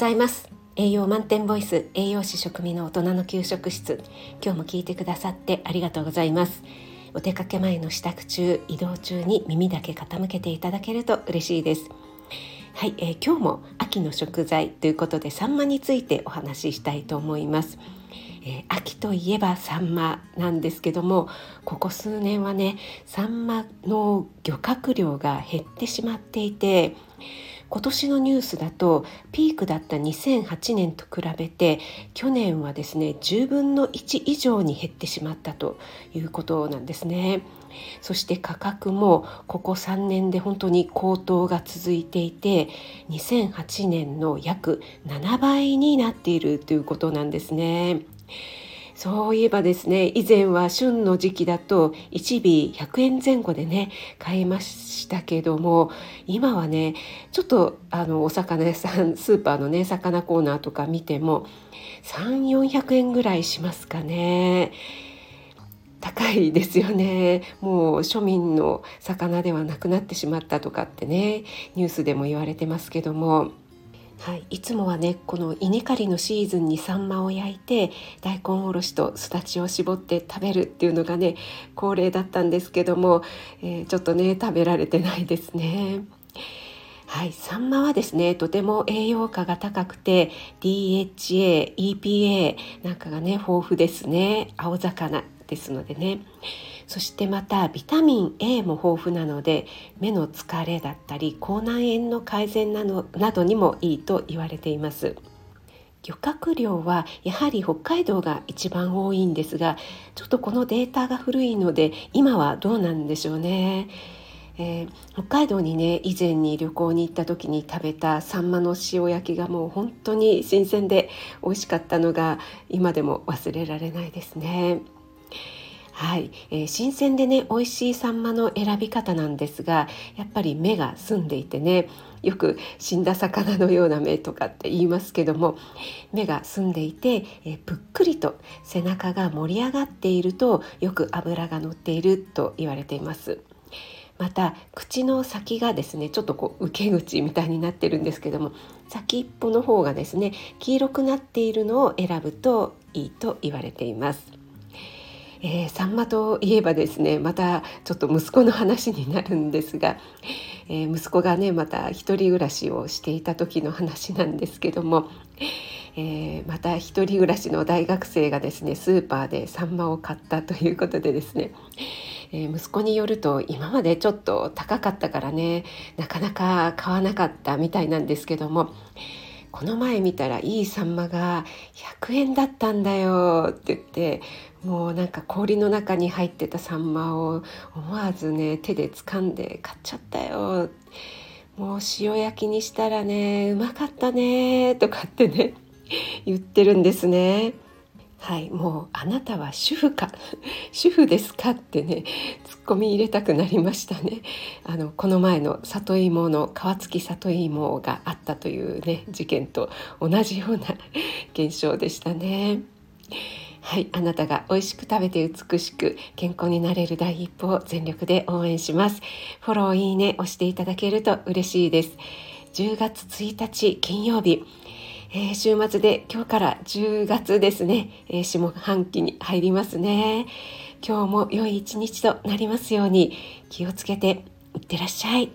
ざいます。栄養満点ボイス栄養士食味の大人の給食室。今日も聞いてくださってありがとうございます。お出かけ前の支度中移動中に耳だけ傾けていただけると嬉しいです。はい、えー、今日も秋の食材ということでサンマについてお話ししたいと思います。えー、秋といえばサンマなんですけどもここ数年はねサンマの漁獲量が減ってしまっていて今年のニュースだとピークだった2008年と比べて去年はですね10分の1以上に減ってしまったということなんですね。そして価格もここ3年で本当に高騰が続いていて2008年の約7倍になっているということなんですね。そういえばですね以前は旬の時期だと1尾100円前後でね買えましたけども今はねちょっとあのお魚屋さんスーパーのね魚コーナーとか見ても3400円ぐらいしますかね。高いですよねもう庶民の魚ではなくなってしまったとかってねニュースでも言われてますけどもはい、いつもはねこの稲刈りのシーズンにサンマを焼いて大根おろしとすだちを絞って食べるっていうのがね恒例だったんですけども、えー、ちょっとね食べられてないですね。はい、サンマはですねとても栄養価が高くて DHA、EPA なんかがね豊富ですね。青魚。ですのでねそしてまたビタミン A も豊富なので目の疲れだったり口内炎の改善などなどにもいいと言われています漁獲量はやはり北海道が一番多いんですがちょっとこのデータが古いので今はどうなんでしょうね。えー、北海道にね以前に旅行に行った時に食べたサンマの塩焼きがもう本当に新鮮で美味しかったのが今でも忘れられないですね。はい、えー、新鮮でね美味しいサンマの選び方なんですがやっぱり目が澄んでいてねよく死んだ魚のような目とかって言いますけども目が澄んでいて、えー、ぷっくりと背中が盛り上がっているとよく脂が乗っていると言われています。また口の先がですねちょっとこう受け口みたいになってるんですけども先っぽの方がですね黄色くなっているのを選ぶといいと言われています。えー、サンマといえばですねまたちょっと息子の話になるんですが、えー、息子がねまた一人暮らしをしていた時の話なんですけども、えー、また一人暮らしの大学生がですねスーパーでサンマを買ったということでですねえ、息子によると今までちょっと高かったからねなかなか買わなかったみたいなんですけどもこの前見たらいいサンマが100円だったんだよって言ってもうなんか氷の中に入ってたサンマを思わずね手で掴んで買っちゃったよ。もう塩焼きにしたらねうまかったねとかってね言ってるんですね。はい、もうあなたは主婦か主婦ですかってねツッコミ入れたくなりましたね。あのこの前の里芋の皮付き里芋があったというね事件と同じような現象でしたね。はいあなたが美味しく食べて美しく健康になれる第一歩を全力で応援します。フォローいいね押していただけると嬉しいです。10月1日金曜日。えー、週末で今日から10月ですね、えー、下半期に入りますね。今日も良い一日となりますように気をつけていってらっしゃい。